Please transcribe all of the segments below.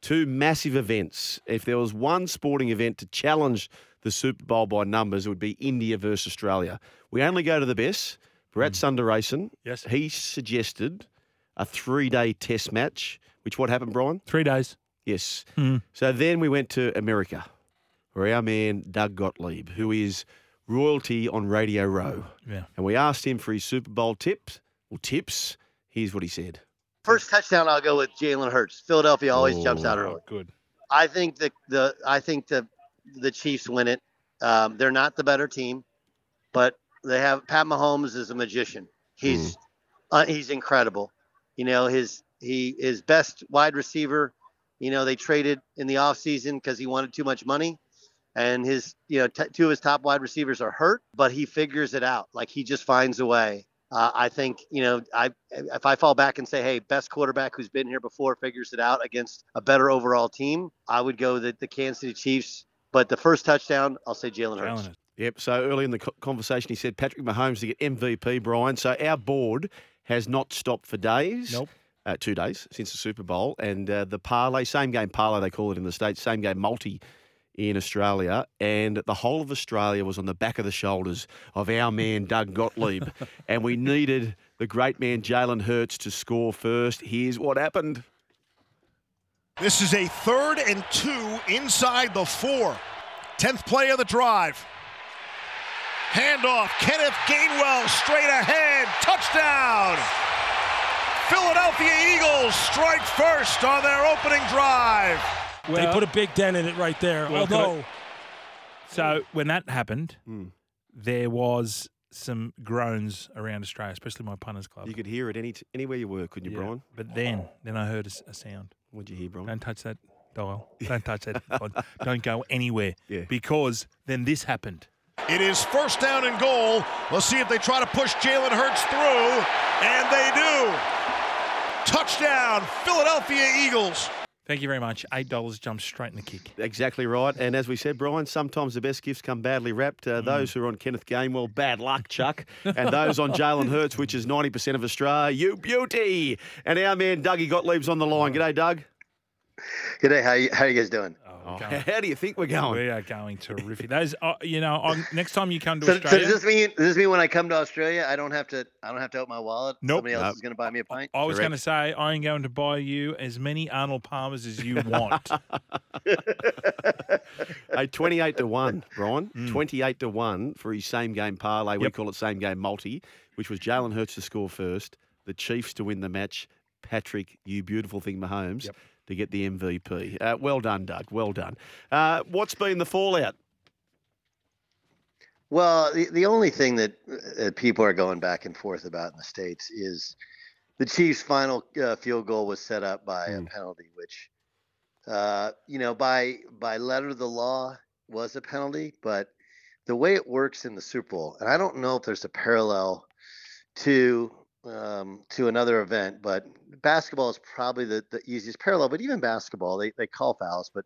two massive events. If there was one sporting event to challenge the Super Bowl by numbers, it would be India versus Australia. We only go to the best. Bharat Sundaresan, Yes. he suggested a three-day test match, which what happened, Brian? Three days. Yes. Mm. So then we went to America, where our man Doug Gottlieb, who is royalty on Radio Row, Yeah. and we asked him for his Super Bowl tips or tips. Here's what he said. First touchdown, I'll go with Jalen Hurts. Philadelphia always jumps out Oh, early. good. I think the the I think the the Chiefs win it. Um, they're not the better team, but they have Pat Mahomes is a magician. He's uh, he's incredible. You know his he his best wide receiver. You know they traded in the offseason because he wanted too much money, and his you know t- two of his top wide receivers are hurt, but he figures it out. Like he just finds a way. Uh, I think you know I if I fall back and say, hey, best quarterback who's been here before figures it out against a better overall team, I would go the, the Kansas City Chiefs. But the first touchdown, I'll say Jalen Hurts. Challenge. Yep. So early in the conversation, he said Patrick Mahomes to get MVP, Brian. So our board has not stopped for days. Nope. Uh, two days since the Super Bowl. And uh, the parlay, same game parlay, they call it in the States, same game multi in Australia. And the whole of Australia was on the back of the shoulders of our man, Doug Gottlieb. and we needed the great man, Jalen Hurts, to score first. Here's what happened. This is a third and two inside the four. Tenth play of the drive. Handoff. Kenneth Gainwell straight ahead. Touchdown. Philadelphia Eagles strike first on their opening drive. They put a big dent in it right there. Well, can Although, So when that happened, Mm. there was some groans around Australia, especially my punters club. You could hear it any anywhere you were, couldn't you, Yeah. Brian? But then, then I heard a sound. What'd you hear, Brian? Don't touch that dial. Don't touch that. Don't go anywhere. Yeah. Because then this happened. It is first down and goal. Let's see if they try to push Jalen Hurts through. And they do. Touchdown, Philadelphia Eagles. Thank you very much. Eight dollars jumped straight in the kick. Exactly right. And as we said, Brian, sometimes the best gifts come badly wrapped. Mm. Uh, Those who are on Kenneth Gainwell, bad luck, Chuck. and those on Jalen Hurts, which is 90% of Australia, you beauty. And our man Dougie Gottlieb's on the line. G'day, Doug. Good day. How you, how you guys doing? Oh, how do you think we're going? we are going terrific. Those, uh, you know, on, next time you come to So, so Australia, does this mean does this mean when I come to Australia, I don't have to I don't have to open my wallet? Nope. Somebody else Nope. is going to buy me a pint. I was going to say I'm going to buy you as many Arnold Palmers as you want. Hey, 28 to 1, Brian. Mm. 28 to 1 for his same game parlay. We call it same game multi, which was Jalen Hurts to score first, the Chiefs to win the match, Patrick, you beautiful thing, Mahomes, Yep. To get the MVP. Uh, well done, Doug. Well done. Uh, what's been the fallout? Well, the, the only thing that uh, people are going back and forth about in the states is the Chiefs' final uh, field goal was set up by a penalty, which, uh, you know, by by letter of the law was a penalty, but the way it works in the Super Bowl, and I don't know if there's a parallel to um, to another event, but basketball is probably the, the easiest parallel. But even basketball, they, they call fouls, but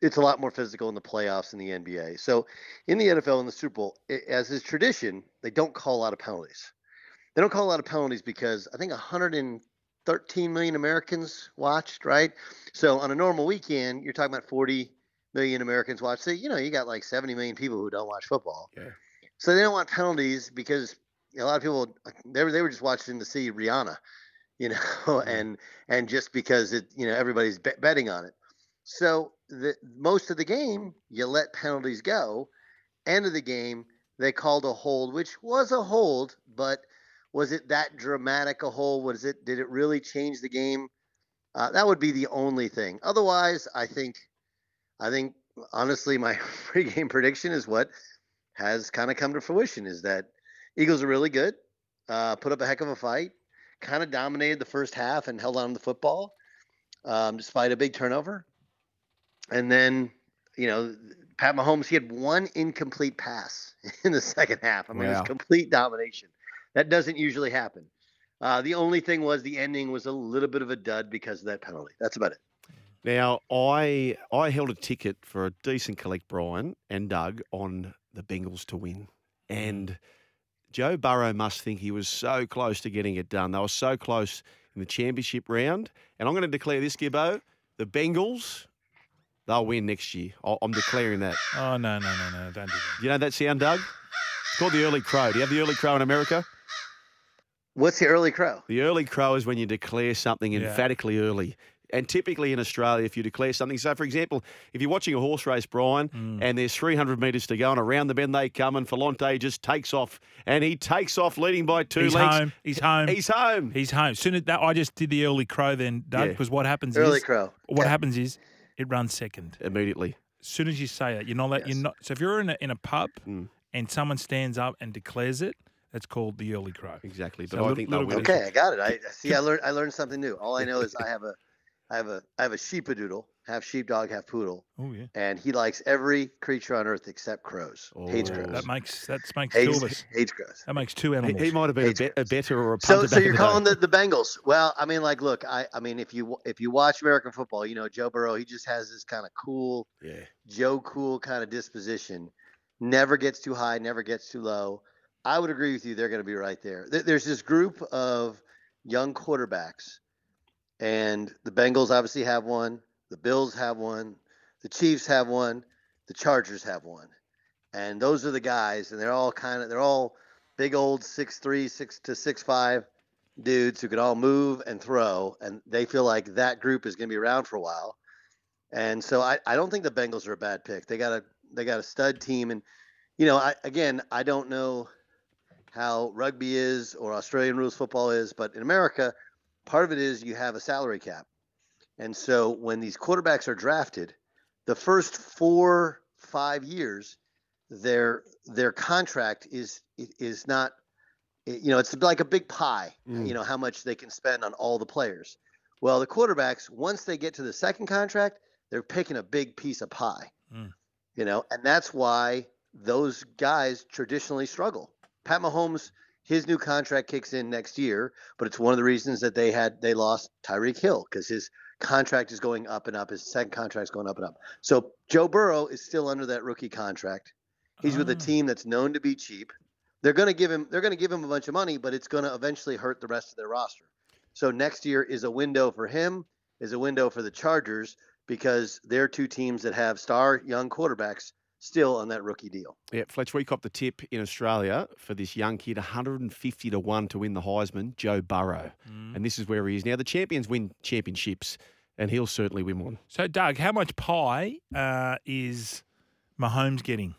it's a lot more physical in the playoffs in the NBA. So in the NFL and the Super Bowl, i- as is tradition, they don't call a lot of penalties. They don't call a lot of penalties because I think 113 million Americans watched, right? So on a normal weekend, you're talking about 40 million Americans watch. So you know, you got like 70 million people who don't watch football. Yeah. So they don't want penalties because a lot of people they were they were just watching to see Rihanna, you know, and and just because it you know everybody's bet betting on it. So the most of the game you let penalties go. End of the game they called a hold, which was a hold, but was it that dramatic a hold? Was it did it really change the game? Uh, that would be the only thing. Otherwise, I think, I think honestly, my pregame prediction is what has kind of come to fruition: is that Eagles are really good, uh, put up a heck of a fight, kind of dominated the first half and held on to the football. um, despite a big turnover. And then, you know, Pat Mahomes, he had one incomplete pass in the second half. I mean, it was complete domination. That doesn't usually happen. Uh, the only thing was the ending was a little bit of a dud because of that penalty. That's about it. Now, I I held a ticket for a decent collect, Brian and Doug, on the Bengals to win. And Joe Burrow must think he was so close to getting it done. They were so close in the championship round. And I'm going to declare this, Gibbo, the Bengals, they'll win next year. I- I'm declaring that. Oh no, no, no, no! Don't do that. You know that sound, Doug? It's called the early crow. Do you have the early crow in America? What's the early crow? The early crow is when you declare something Yeah. emphatically early. And typically in Australia, if you declare something, so for example, if you're watching a horse race, Brian, Mm. and there's 300 metres to go, and around the bend they come, and Falante just takes off, and he takes off leading by two He's lengths. home. He's home. He's home. He's home. Soon as that, I just did the early crow then, Doug, Yeah. because what happens Early is crow. what Okay. happens is it runs second. Immediately. As soon as you say that, you're not let, Yes. you're not. So if you're in a, in a pub Mm. and someone stands up and declares it, that's called the early crow. Exactly. So But a I little- think they'll win. Okay, I got it. I I see. I learned. I learned something new. All I know is I have a, I have a, I have a sheepadoodle, half sheepdog, half poodle, Oh yeah, and he likes every creature on earth except crows. Hates Oh. crows. that makes that makes two of us. Hates, hates crows. That makes two animals. he might have been a, Hates bet, a better or a punter So, so you're the calling day. the, the Bengals? Well, I mean, like, look, I, I mean, if you if you watch American football, you know Joe Burrow, he just has this kind of cool, Yeah. Joe Cool kind of disposition. Never gets too high, never gets too low. I would agree with you. They're going to be right there. There- There's this group of young quarterbacks, and the Bengals obviously have one. The Bills have one. The Chiefs have one. The Chargers have one. And those are the guys, and they're all kind of they're all big old six three, six to six five dudes who can all move and throw, and they feel like that group is going to be around for a while. And so I, I don't think the Bengals are a bad pick. They got a they got a stud team, and you know I again I don't know how rugby is or Australian rules football is, but in America, part of it is you have a salary cap, and so when these quarterbacks are drafted, the first four five years, their their contract is is not you know it's like a big pie Mm. you know how much they can spend on all the players well the quarterbacks once they get to the second contract they're picking a big piece of pie Mm. you know and that's why those guys traditionally struggle pat mahomes his new contract kicks in next year but it's one of the reasons that they had they lost tyreek hill because his contract is going up and up his second contract is going up and up so joe burrow is still under that rookie contract He's with a Ah. team that's known to be cheap. They're going to give him they're going to give him a bunch of money, but it's going to eventually hurt the rest of their roster. So next year is a window for him, is a window for the Chargers because they're two teams that have star young quarterbacks still on that rookie deal. Yeah, Fletch, we copped the tip in Australia for this young kid, 150 to 1 to win the Heisman, Joe Burrow. Mm. And this is where he is. Now, the champions win championships, and he'll certainly win one. So, Doug, how much pie uh, is Mahomes getting?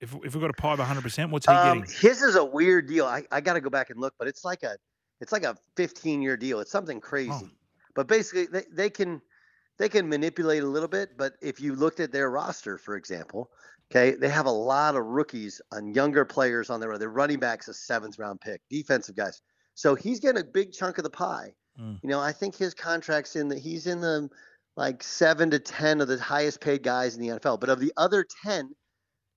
If, if we've got a pie of 100%, what's he Um, getting? his is a weird deal. I, I got to go back and look, but it's like a it's like a 15 year deal. It's something crazy. Oh. But basically, they, they can they can manipulate a little bit. But if you looked at their roster, for example, okay, they have a lot of rookies and younger players on their their running backs a seventh round pick, defensive guys. So he's getting a big chunk of the pie. Mm. You know, I think his contract's in the he's in the like seven to ten of the highest paid guys in the NFL. But of the other ten,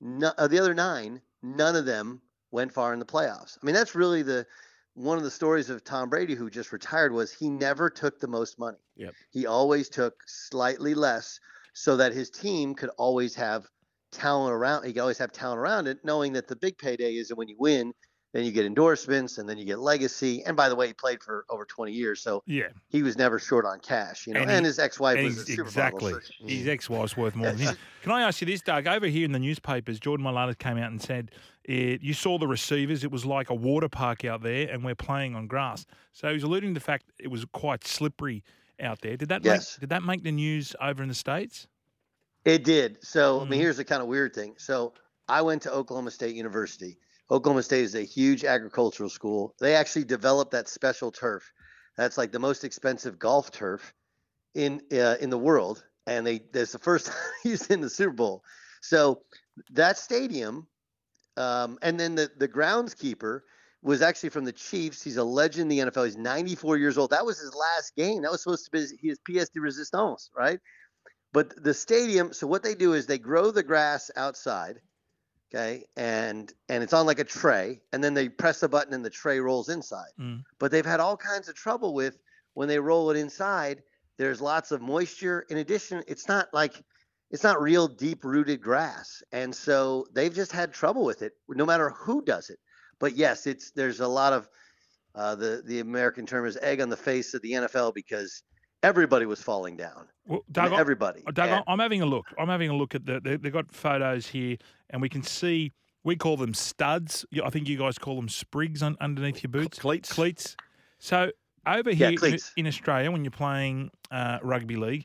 no, of the other nine, none of them went far in the playoffs. I mean, that's really the one of the stories of Tom Brady, who just retired, was he never took the most money. Yep. He always took slightly less, so that his team could always have talent around. He could always have talent around it, knowing that the big payday is when you win, then you get endorsements, and then you get legacy. And by the way, he played for over 20 years, so Yeah, he was never short on cash. You know, And and, he- his ex-wife and was exactly. So- His ex-wife's worth more than him. Can I ask you this, Doug? Over here in the newspapers, Jordan Mailata came out and said, eh, you saw the receivers. It was like a water park out there, and we're playing on grass. So he was alluding to the fact it was quite slippery out there. Did that Yes. make, did that make the news over in the states? It did. So, I mean, Mhm. here's the kind of weird thing. So, I went to Oklahoma State University. Oklahoma State is a huge agricultural school. They actually developed that special turf. That's like the most expensive golf turf in uh, in the world, and they that's the first time used in the Super Bowl. So, that stadium, um, and then the the groundskeeper was actually from the Chiefs. He's a legend in the NFL. He's 94 years old. That was his last game. That was supposed to be his, his de résistance, right? But the stadium. So what they do is they grow the grass outside, okay, and and it's on like a tray, and then they press a button and the tray rolls inside. Mm. But they've had all kinds of trouble with when they roll it inside. There's lots of moisture. In addition, it's not like it's not real deep rooted grass, and so they've just had trouble with it, no matter who does it. But yes, it's there's a lot of uh, the the American term is egg on the face of the NFL because everybody was falling down. Well, Doug, everybody. Doug, And- I'm having a look. I'm having a look at the. They, they've got photos here, and we can see. We call them studs. I think you guys call them sprigs un, underneath your boots. cleats. Cleats. So over Yeah, here in, in Australia, when you're playing uh, rugby league,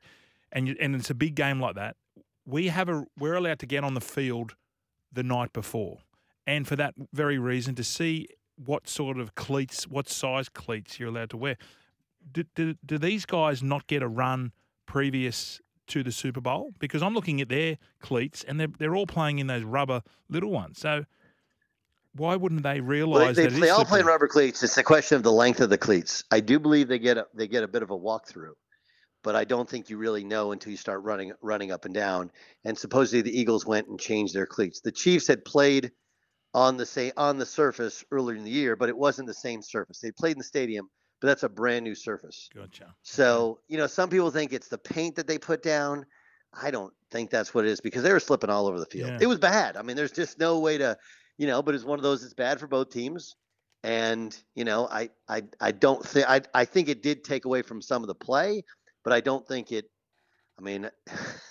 and you, and it's a big game like that, we have a we're allowed to get on the field the night before, and for that very reason, to see what sort of cleats, what size cleats you're allowed to wear. Do, do, do these guys not get a run previous to the Super Bowl? Because I'm looking at their cleats and they're, they're all playing in those rubber little ones. So why wouldn't they Well, realise they, that they, all play in rubber cleats. It's a question of the length of the cleats. I do believe they get a, they get a bit of a walkthrough, but I don't think you really know until you start running running up and down. And supposedly the Eagles went and changed their cleats. The Chiefs had played on the say on the surface earlier in the year, but it wasn't the same surface. They played in the stadium, but that's a brand new surface. Gotcha. So, you know, some people think it's the paint that they put down. I don't think that's what it is because they were slipping all over the field. Yeah. It was bad. I mean, there's just no way to, you know, but it's one of those that's bad for both teams. And, you know, I I I don't think I I think it did take away from some of the play, but I don't think it I mean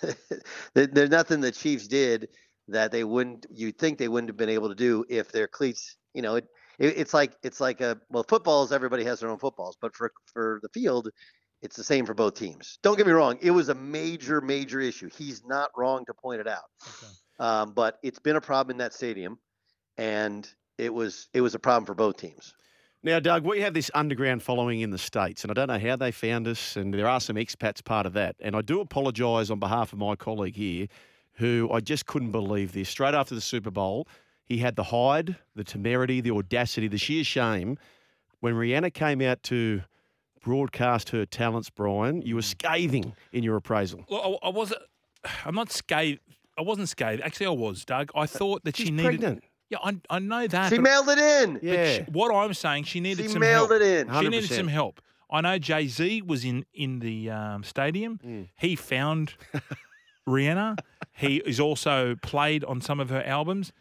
there's nothing the Chiefs did that they wouldn't you'd think they wouldn't have been able to do if their cleats, you know, it, it it's like it's like a well footballs everybody has their own footballs, but for for the field it's the same for both teams. Don't get me wrong; it was a major, major issue. He's not wrong to point it out. Okay. Um, but it's been a problem in that stadium, and it was it was a problem for both teams. Now, Doug, we have this underground following in the States, and I don't know how they found us, and there are some expats part of that. And I do apologise on behalf of my colleague here, who I just couldn't believe this. Straight after the Super Bowl, he had the hide, the temerity, the audacity, the sheer shame. When Rihanna came out to broadcast her talents, Brian, you were scathing in your appraisal. Well, I, I wasn't. I'm not scathed. I wasn't scathed. Actually, I was, Doug. I thought that She's she needed. pregnant. Yeah, I, I know that. She but- mailed it in. but Yeah. she- what I'm saying, she needed She some mailed help. it in. She needed some help. I know Jay Z was in in the um, stadium. Mm. He found Rihanna. He is also played on some of her albums.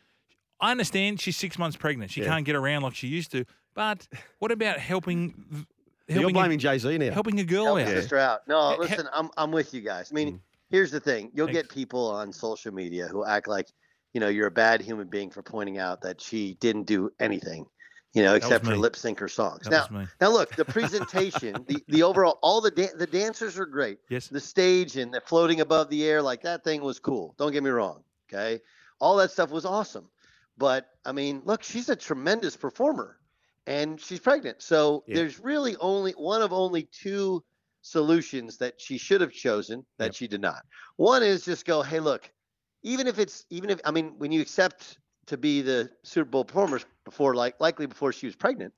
I understand she's six months pregnant. She Yeah. can't get around like she used to. But what about helping? You're blaming Jay Z now. helping a girl Help out. your sister out. No, He- he- listen, I'm I'm with you guys. I mean, Mm. here's the thing: you'll Thanks. get people on social media who act like, you know, you're a bad human being for pointing out that she didn't do anything, you know, except for lip sync her songs. That now, now look, the presentation, the the overall, all the dan- the dancers are great. Yes. the stage and the floating above the air, like that thing was cool. Don't get me wrong. Okay. All that stuff was awesome. But I mean, look, she's a tremendous performer and she's pregnant. So Yeah. there's really only one of only two solutions that she should have chosen that Yep. she did not. One is just go, hey, look, even if it's, even if, I mean, when you accept to be the Super Bowl performers before, like, likely before she was pregnant,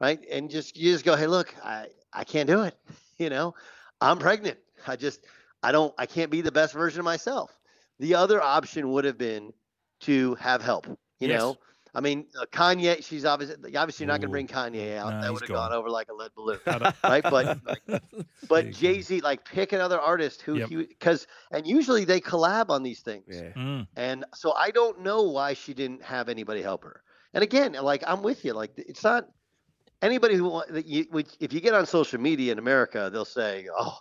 right? And just, you just go, hey, look, I, I can't do it. You know, I'm pregnant. I just, I don't, I can't be the best version of myself. The other option would have been to have help. You Yes. know, I mean, uh, Kanye, she's obviously obviously not going to bring Kanye out. No, that would have gone. gone over like a lead balloon, right? But like, but Jay Z, like, pick another artist who Yep. he because and usually they collab on these things. Yeah. Mm. And so I don't know why she didn't have anybody help her. And again, like I'm with you. Like it's not anybody who wa- that you which, if you get on social media in America, they'll say, "Oh,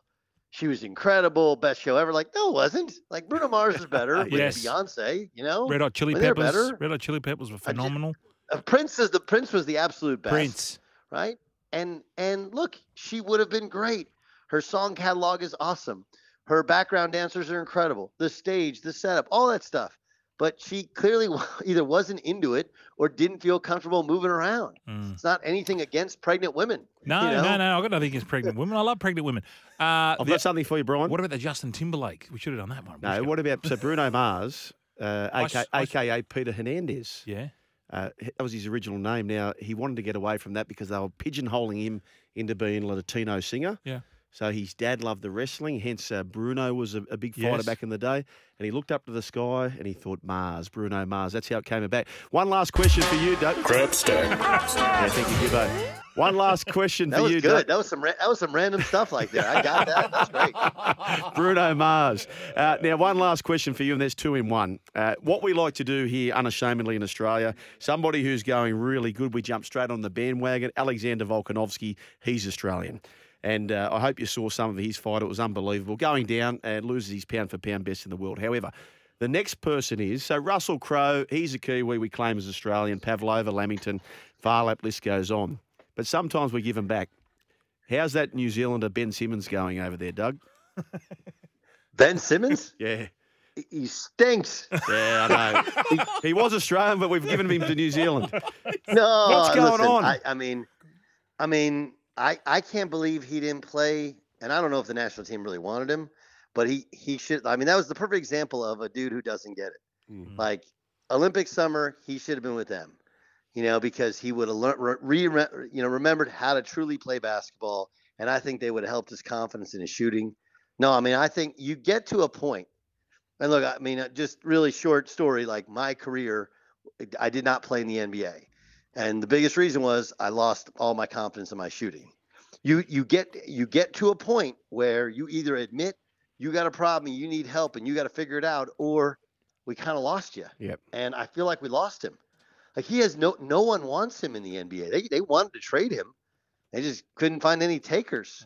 she was incredible, best show ever." Like no, it wasn't. Like Bruno Mars is better with Yes. Beyonce. You know, Red Hot Chili Well, they're Peppers. better. Red Hot Chili Peppers were phenomenal. Uh, Prince is the Prince was the absolute best. Prince. right? And and look, she would have been great. Her song catalog is awesome. Her background dancers are incredible. The stage, the setup, all that stuff. But she clearly either wasn't into it or didn't feel comfortable moving around. Mm. It's not anything against pregnant women. No, you know? no, no. I've got nothing against pregnant women. I love pregnant women. Uh, I've the- got something for you, Brian. what about the Justin Timberlake? We should have done that one. No, what about so Bruno Mars, uh, I aka, s- I s- AKA Peter Hernandez? Yeah. Uh, that was his original name. Now he wanted to get away from that because they were pigeonholing him into being a Latino singer. Yeah. So his dad loved the wrestling. Hence, uh, Bruno was a, a big fighter Yes. back in the day. And he looked up to the sky and he thought Mars, Bruno Mars. That's how it came about. One last question for you, Doug. Grab stack. Yeah, thank you, Gibbo. One last question That for was you, good. Doug. That was some ra- that was some random stuff like there. I got that. That's great. Bruno Mars. Uh, now, one last question for you, and there's two in one. Uh, what we like to do here, unashamedly in Australia, somebody who's going really good, we jump straight on the bandwagon. Alexander Volkanovski, he's Australian. And uh, I hope you saw some of his fight. It was unbelievable. Going down and loses his pound for pound best in the world. However, the next person is so Russell Crowe. He's a Kiwi we claim as Australian. Pavlova, Lamington, Phar Lap, list goes on. But sometimes we give him back. How's that New Zealander Ben Simmons going over there, Doug? Ben Simmons, Yeah. he- he stinks. Yeah, I know. he, he was Australian, but we've given him to New Zealand. No, What's going listen, on? I, I mean, I mean, I I can't believe he didn't play, and I don't know if the national team really wanted him, but he he should. I mean, that was the perfect example of a dude who doesn't get it. Mm. Like Olympic summer, he should have been with them, you know, because he would have learned, re, re, you know, remembered how to truly play basketball, and I think they would have helped his confidence in his shooting. No, I mean, I think you get to a point, and look, I mean, uh, just really short story. Like my career, I did not play in the NBA, and the biggest reason was I lost all my confidence in my shooting. You you get you get to a point where you either admit you got a problem, you need help, and you got to figure it out, or we kind of lost you. Yep. And I feel like we lost him. Like he has no no one wants him in the NBA. They they wanted to trade him. They just couldn't find any takers.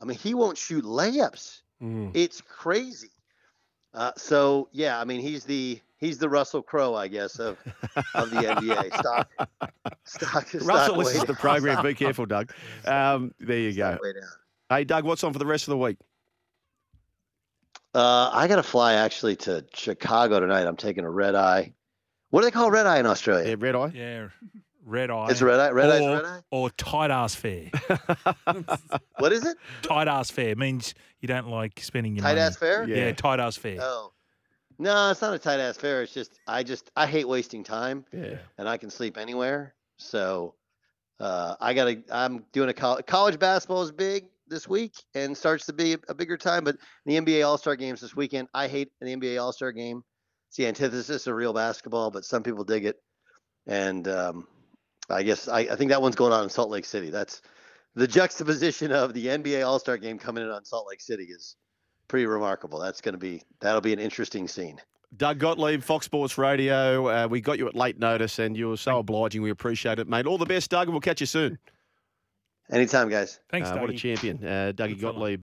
I mean, he won't shoot layups. It's crazy. Uh, so yeah, I mean, he's the he's the Russell Crowe, I guess, of of the NBA. Stock stock stock Russell way listens to the program. Be careful, Doug. Um, there you go. Stock way down. Hey, Doug, what's on for the rest of the week? Uh, I got to fly actually to Chicago tonight. I'm taking a red eye. What do they call red eye in Australia? Yeah, red eye. Yeah, red eye. It's red eye. Red eye's or, red eye. Or tight ass fare. What is it? tight ass fare means you don't like spending your Tight money. ass fair? Yeah, Yeah. tight ass fare. Oh, no, it's not a tight ass fair. It's just I just I hate wasting time, Yeah. and I can sleep anywhere. So uh, I got to. I'm doing a college, college basketball is big this week and starts to be a bigger time. But the NBA All Star games this weekend. I hate an NBA All Star game. It's the antithesis of real basketball, but some people dig it, and um, I guess I, I think that one's going on in Salt Lake City. That's the juxtaposition of the NBA All Star game coming in on Salt Lake City is pretty remarkable. That's going to be that'll be an interesting scene. Doug Gottlieb, Fox Sports Radio. Uh, we got you at late notice, and you were so obliging. We appreciate it, mate. All the best, Doug, and we'll catch you soon. Anytime, guys. Thanks, Uh, what a champion, uh, Dougie Gottlieb.